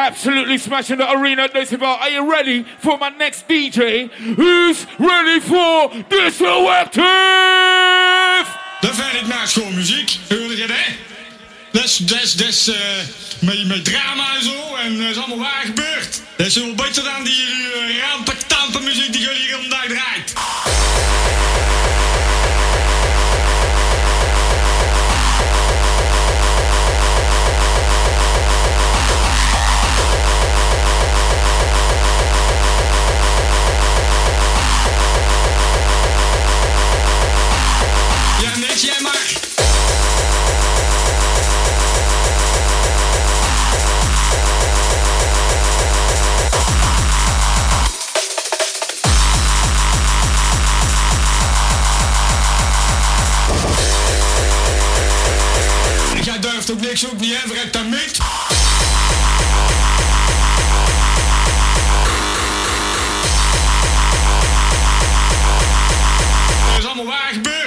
Absolutely smashing the arena decibel. Are you ready for my next DJ? Who's ready for this selective? Dat vind ik na schoolmuziek. Hoorde je dat? Is, dat dat uh, met, drama en zo. En dat is allemaal waar gebeurd. Dat is wel beter dan die uh, muziek die jullie hier vandaag draait. Durft ook niks, ook niet, hè? Verrekt dat met. Dat is allemaal waar gebeurd.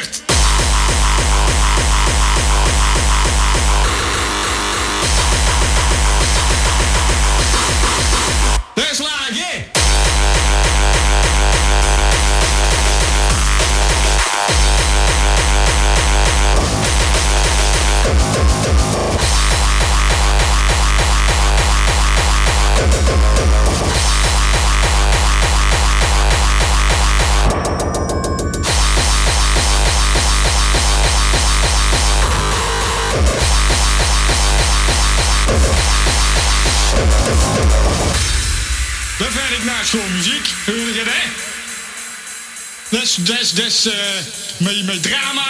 Is uh, met, met drama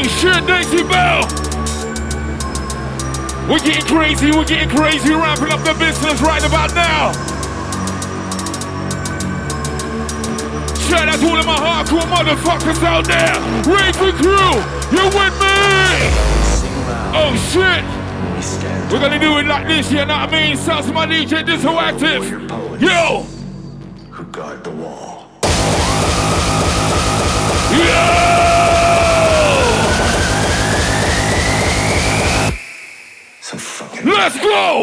Oh shit, Daisy Bell. We're getting crazy, we're getting crazy, ramping up the business right about now. Shout out to all of my hardcore motherfuckers out there. Raven crew, you with me? Oh shit. We're gonna do it like this, you know what I mean? Sounds my DJ Disco Active. Yo! who guard the wall. Yo! Let's go!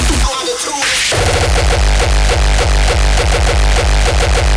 Yeah.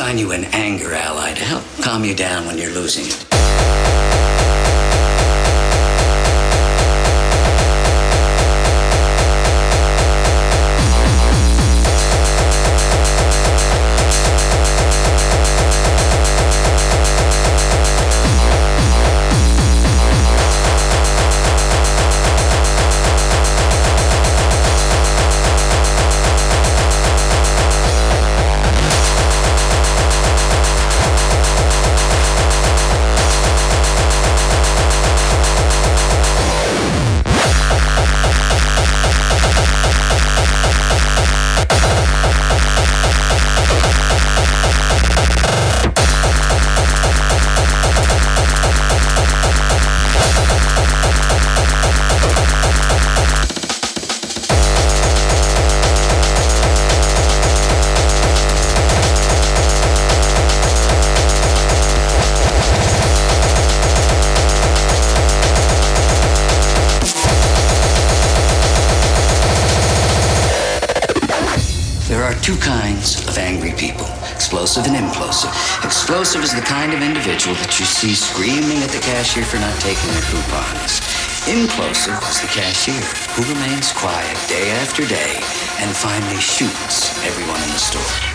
Assign you an anger ally to help calm you down when you're losing it. See screaming at the cashier for not taking their coupons. Implosive is the cashier who remains quiet day after day and finally shoots everyone in the store.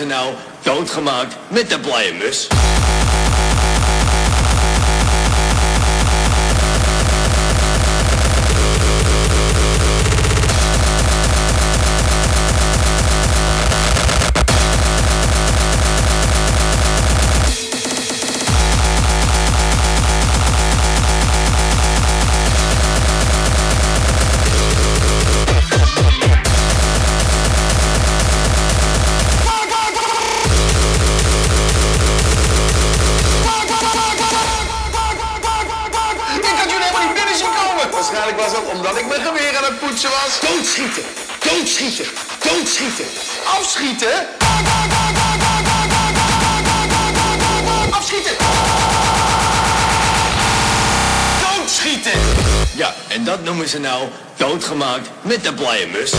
Ze nou doodgemaakt met de blije mus. Doodschieten. Doodschieten. Doodschieten. Afschieten. Afschieten. Doodschieten. Ja, en dat noemen ze nou doodgemaakt met de blije mus.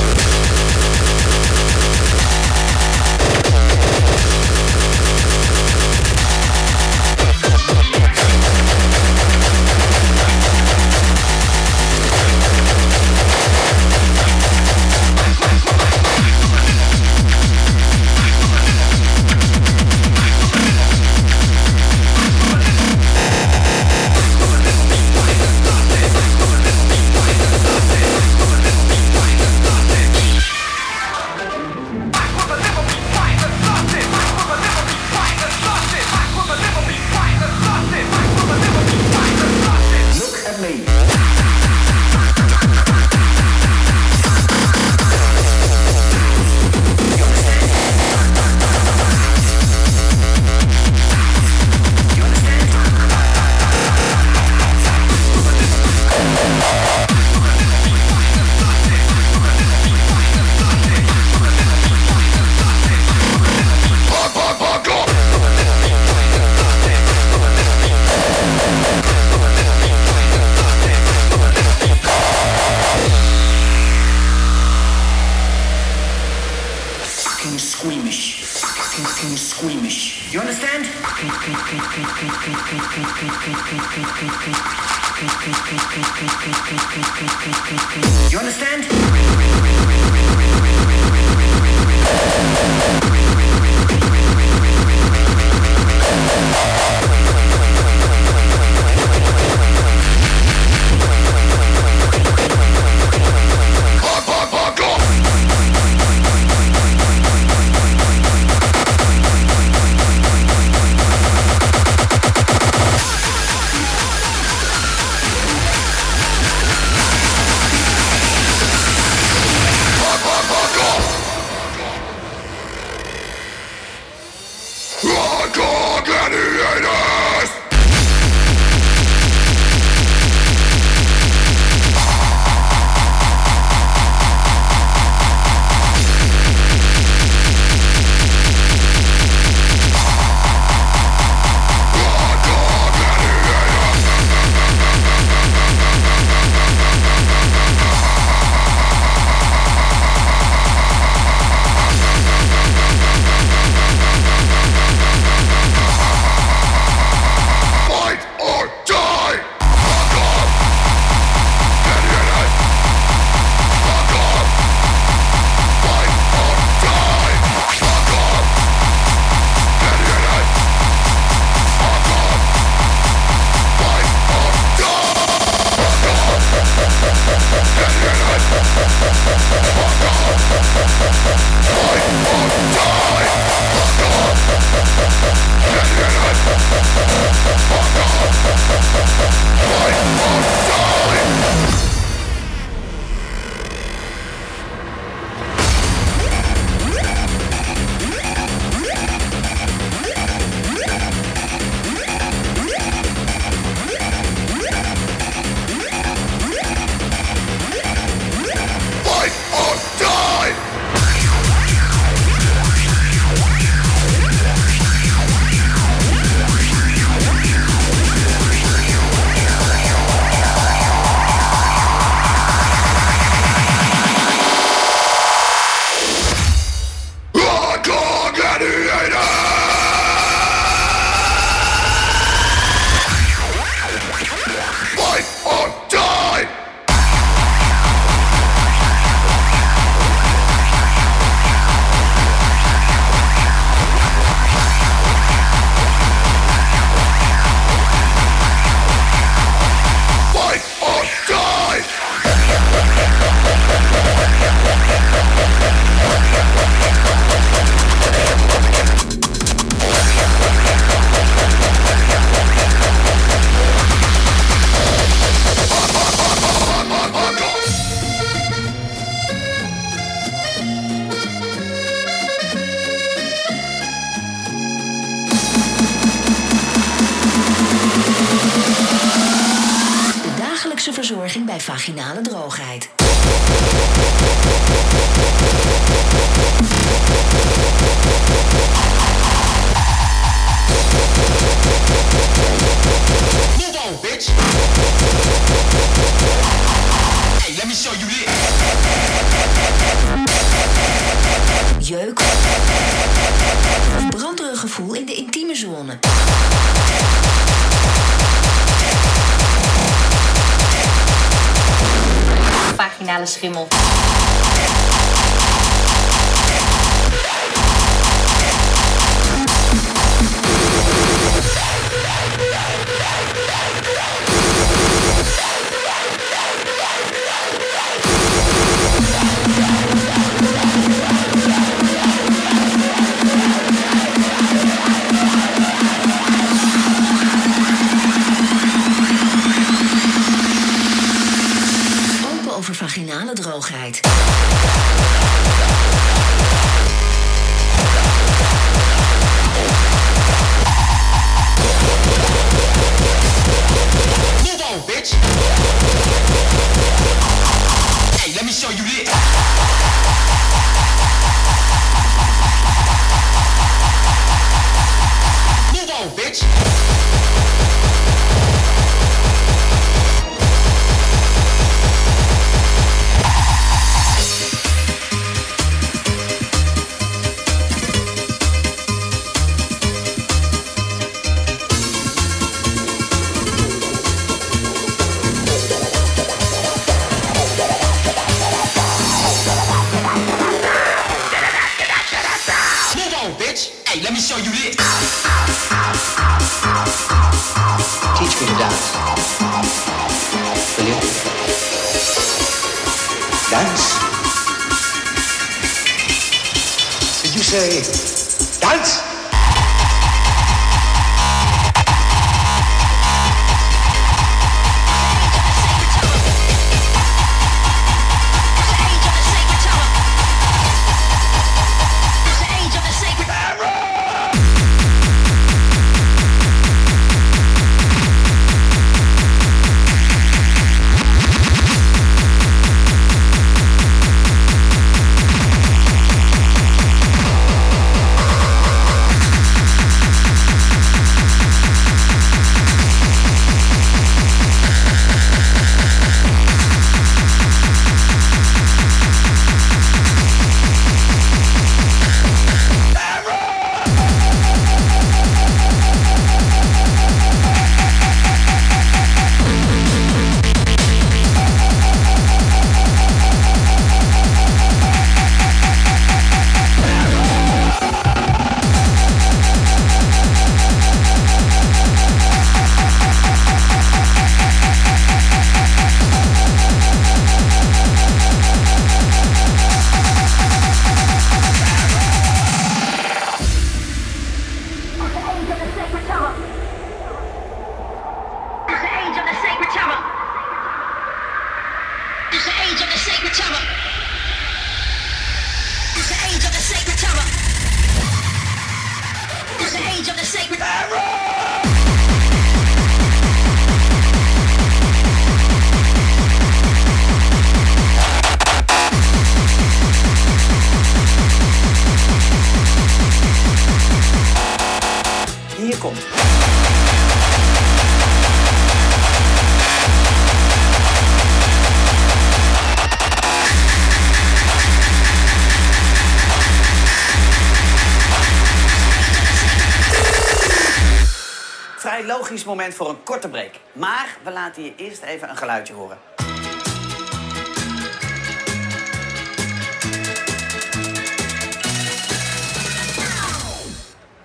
voor een korte break. Maar we laten je eerst even een geluidje horen.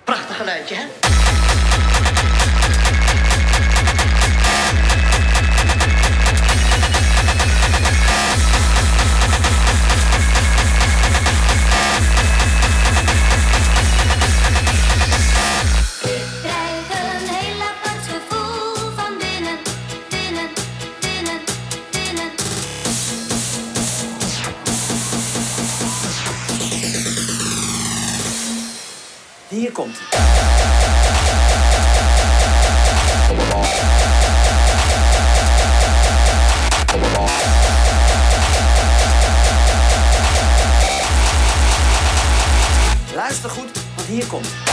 Prachtig geluidje, hè? komt. Luister goed, want hier komt.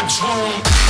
patrol.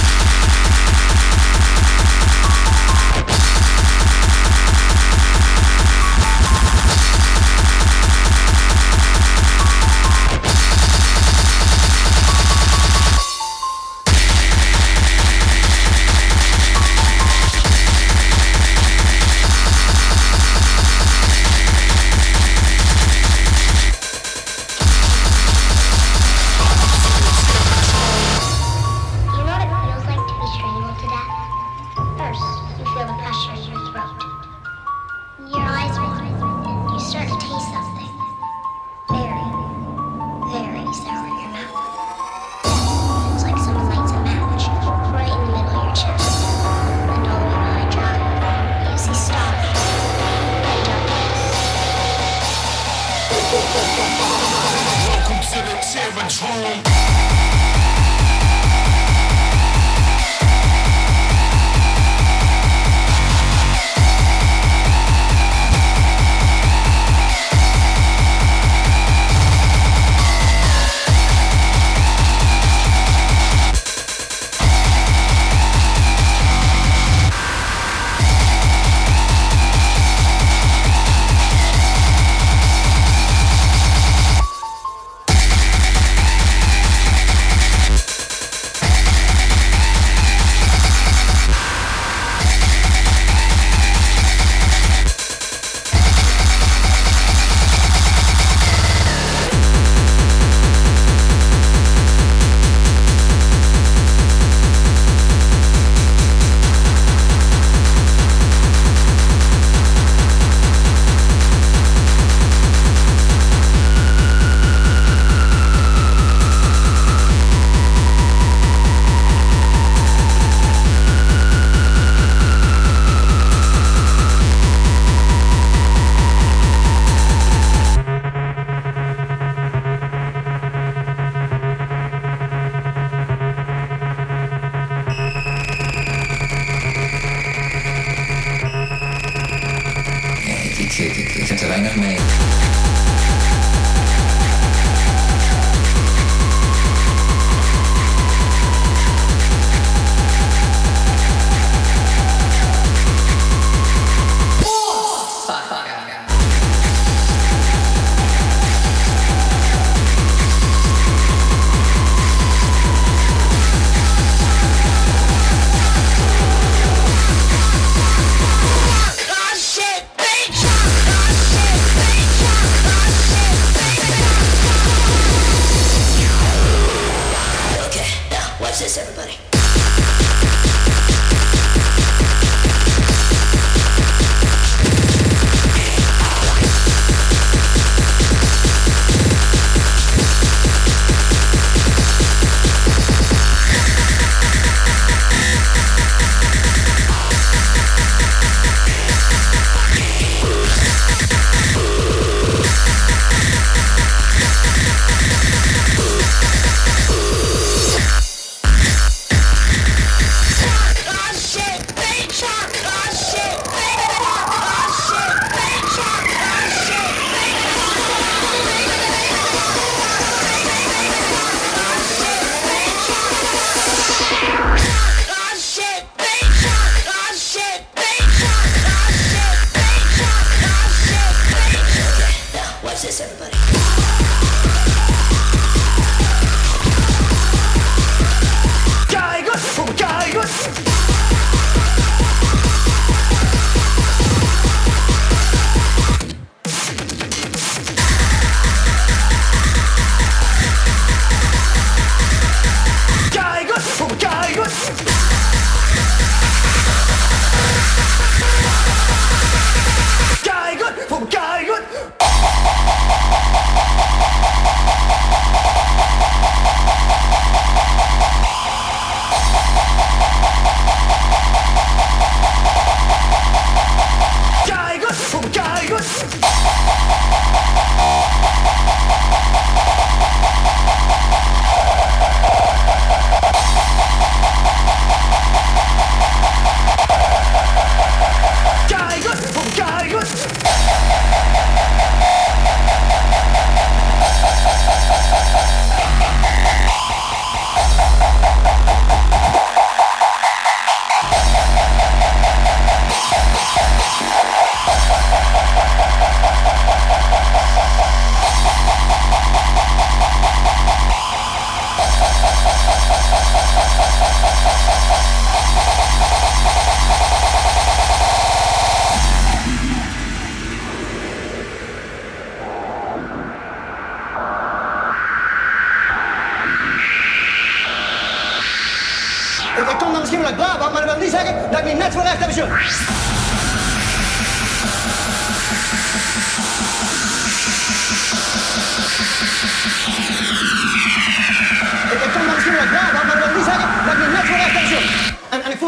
This, everybody?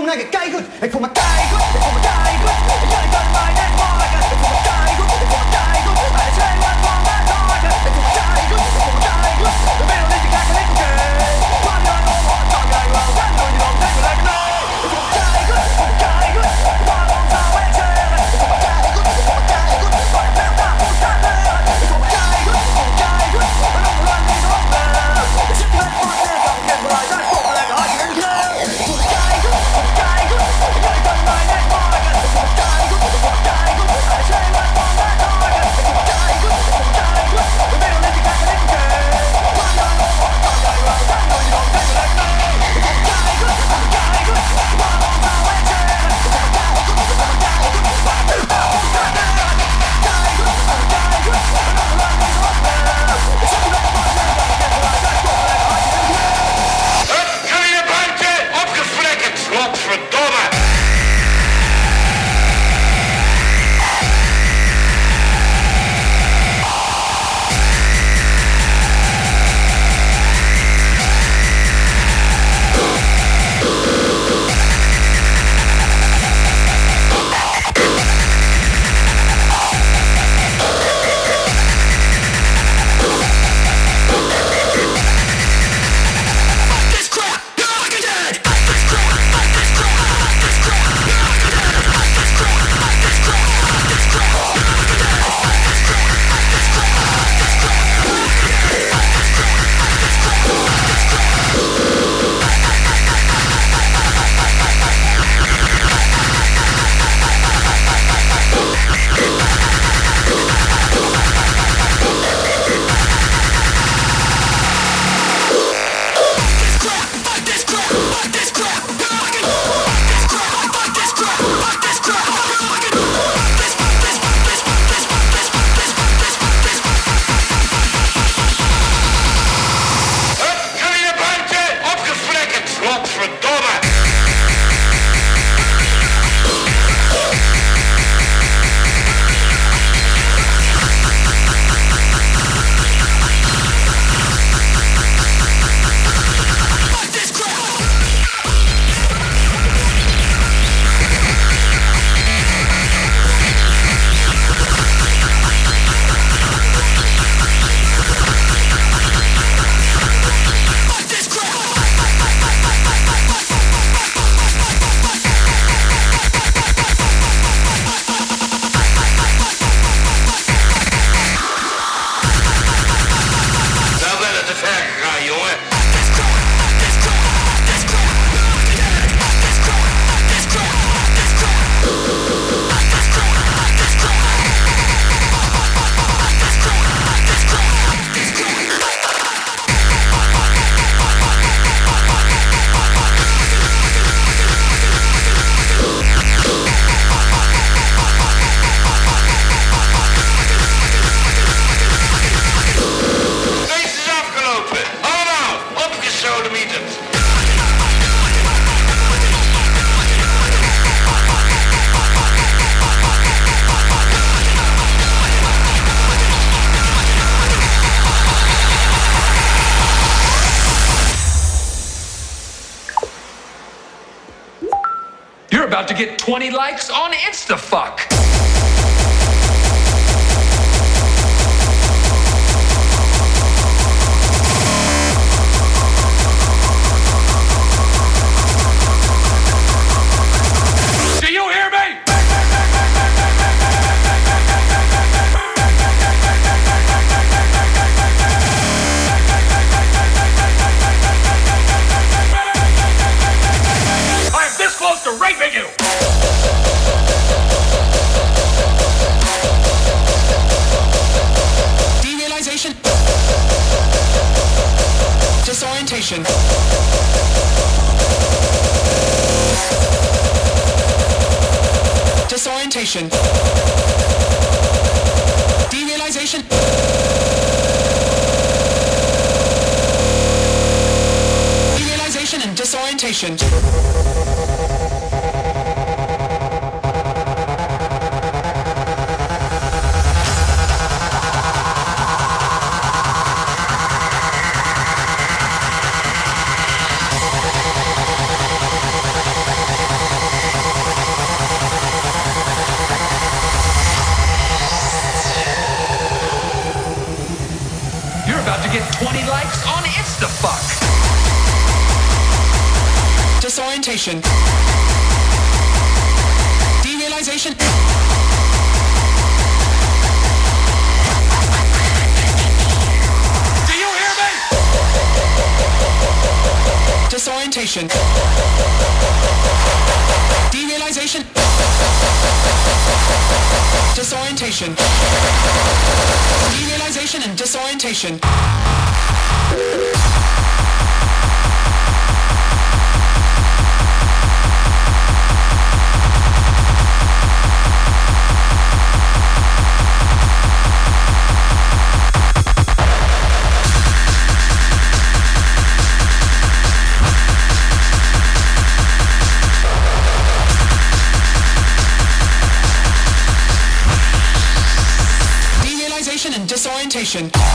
Ik voel me kijken, goed, ik kom the fuck? station.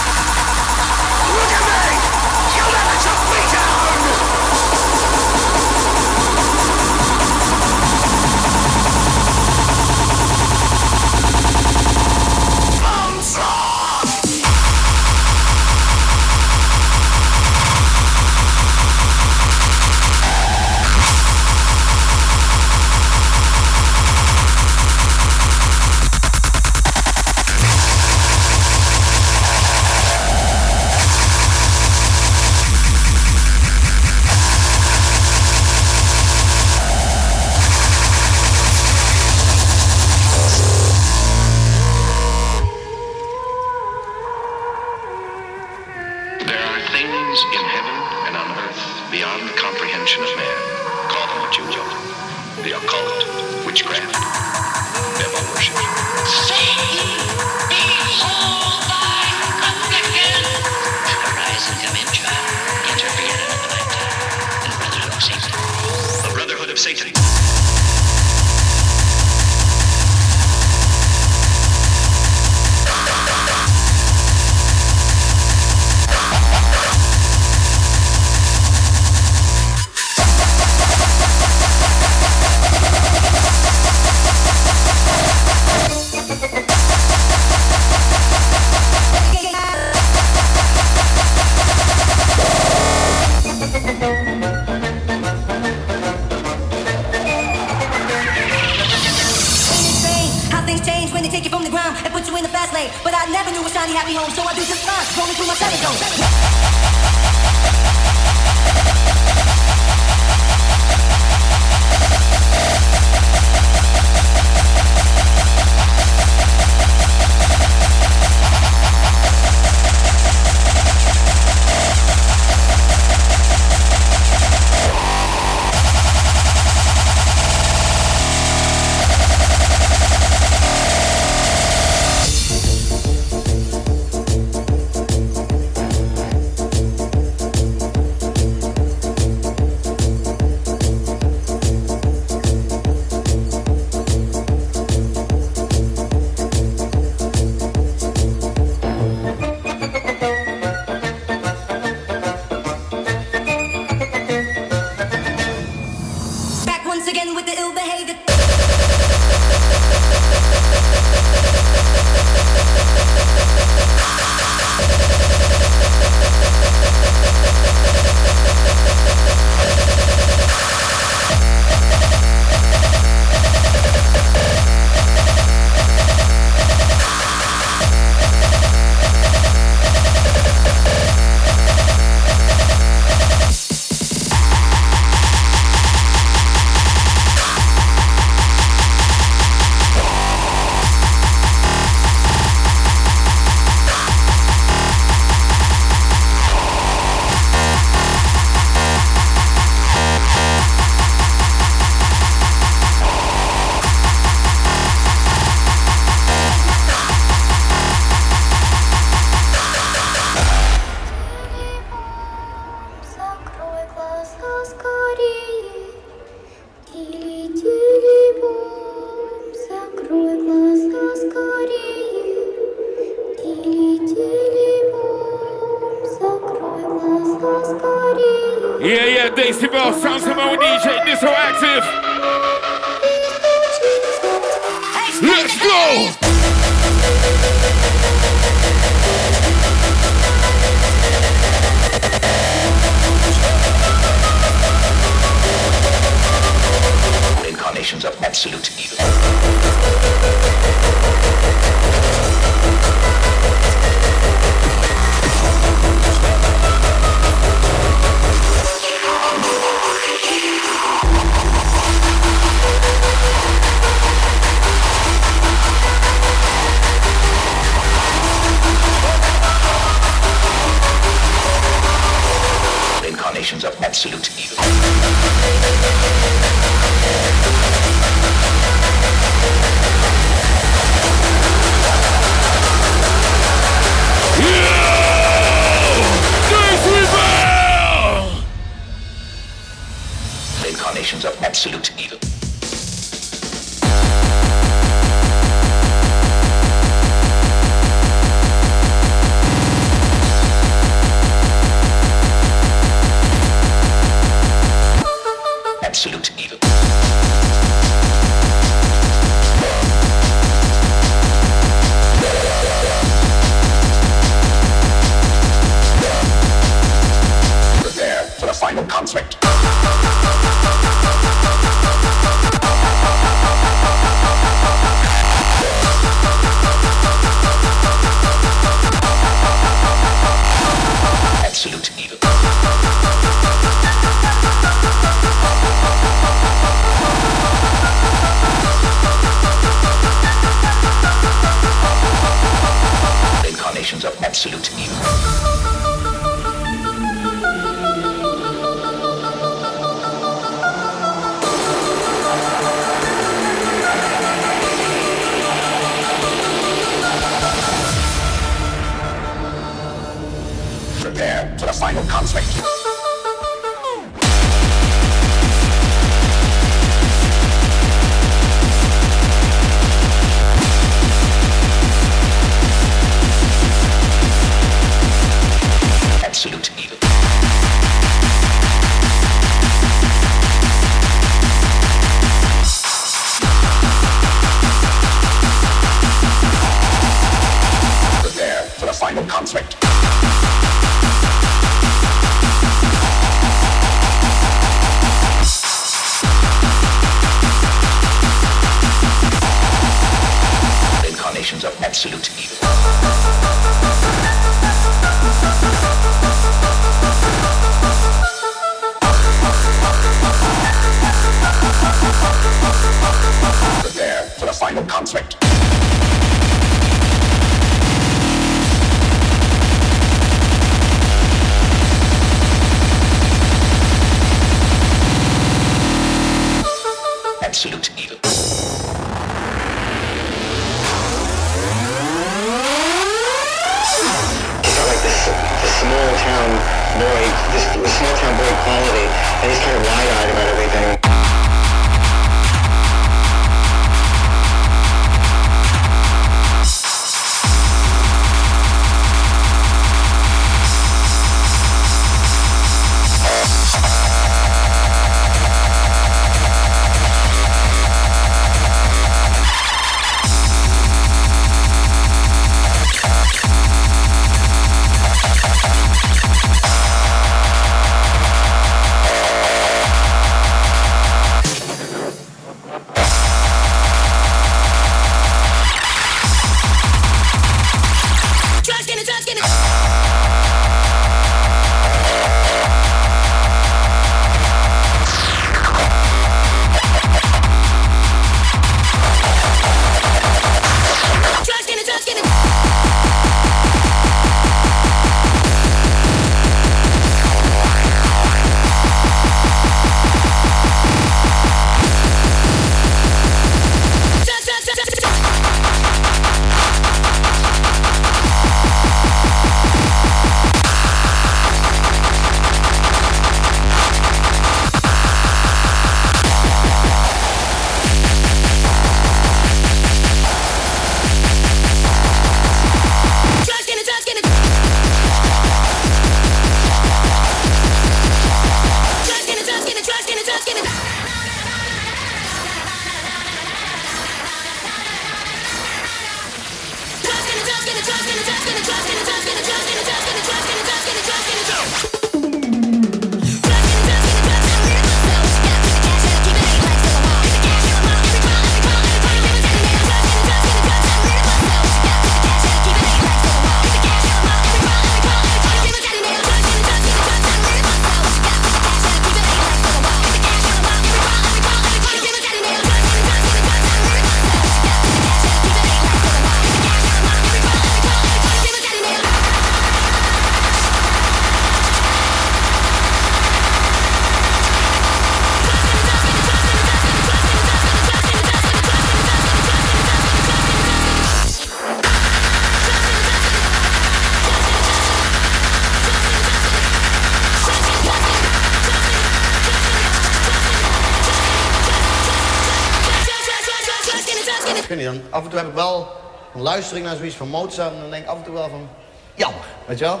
Af en toe heb ik wel... Dan luister ik naar zoiets van Mozart en dan denk ik af en toe wel van... Jammer, weet je wel?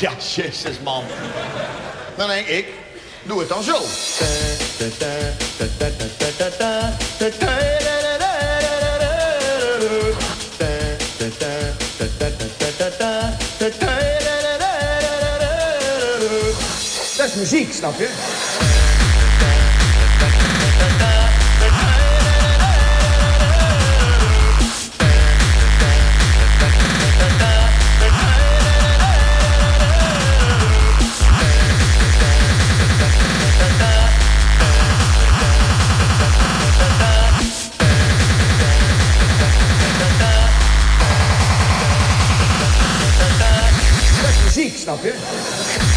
Ja, jezus man. Dan denk ik, doe het dan zo. Dat is muziek, snap je? Snap je?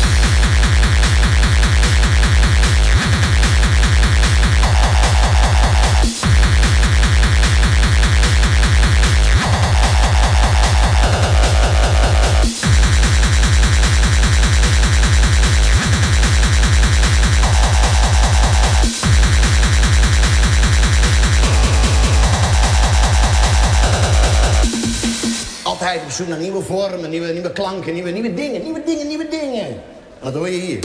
Altijd op naar nieuwe vormen, nieuwe, nieuwe klanken, nieuwe, nieuwe dingen, nieuwe dingen, nieuwe dingen. En dat hoor je hier.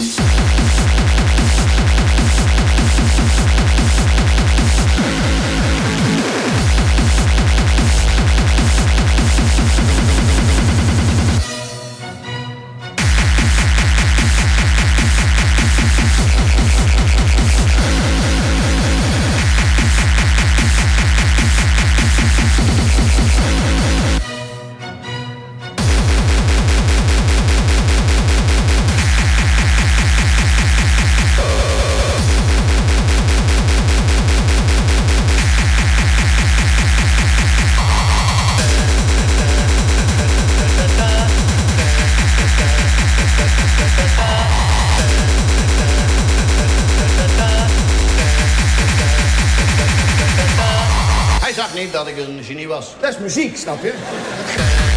Dat is muziek, snap je?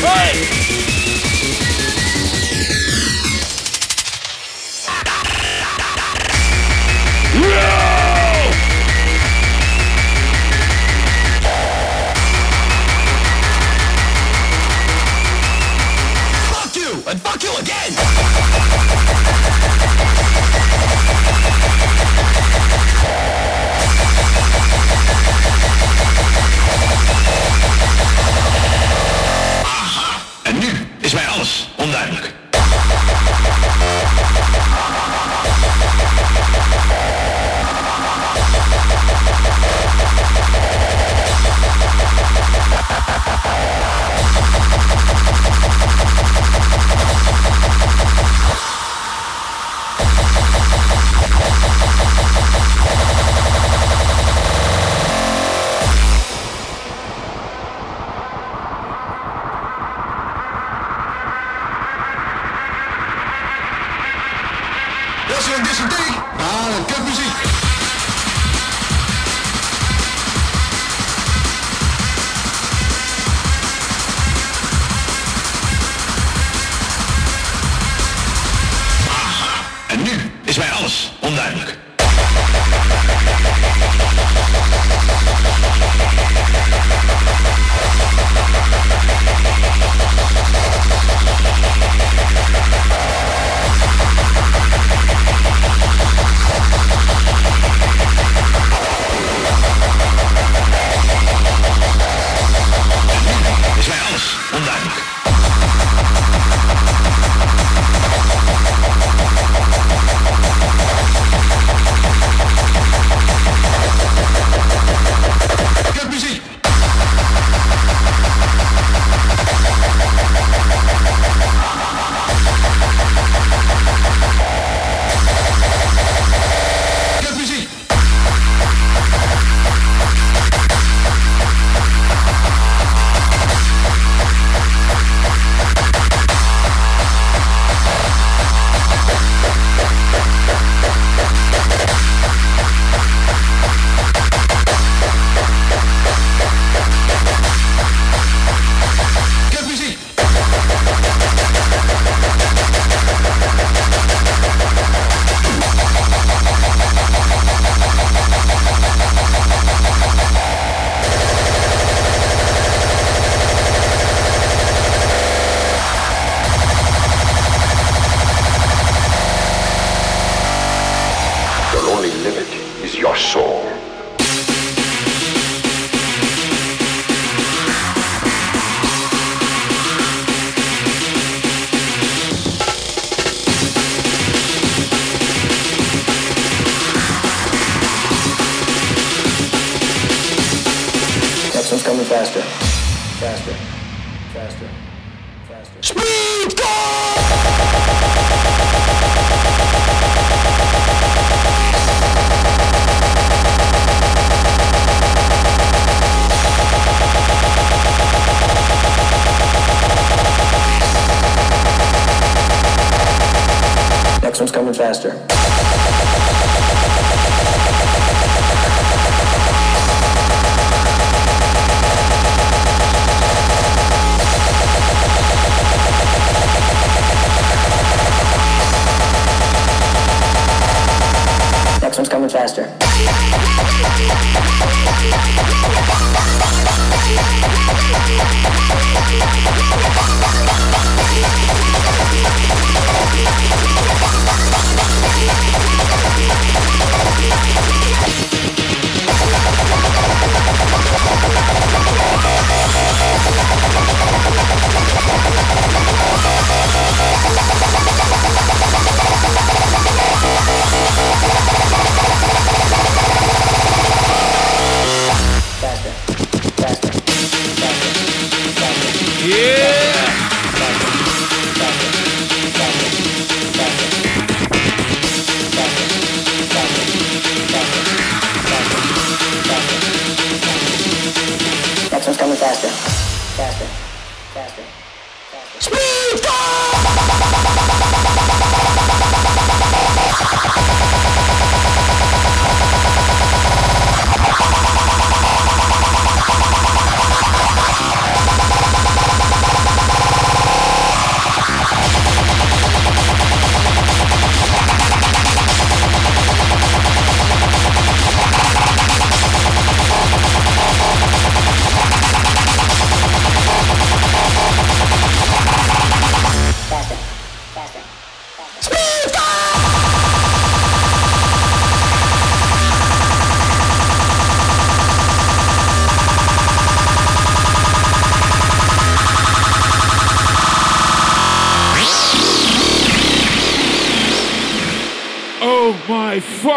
Hey, hey, is your soul. That's coming faster. faster.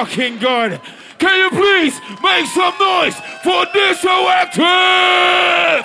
fucking God. Can you please make some noise for this electric?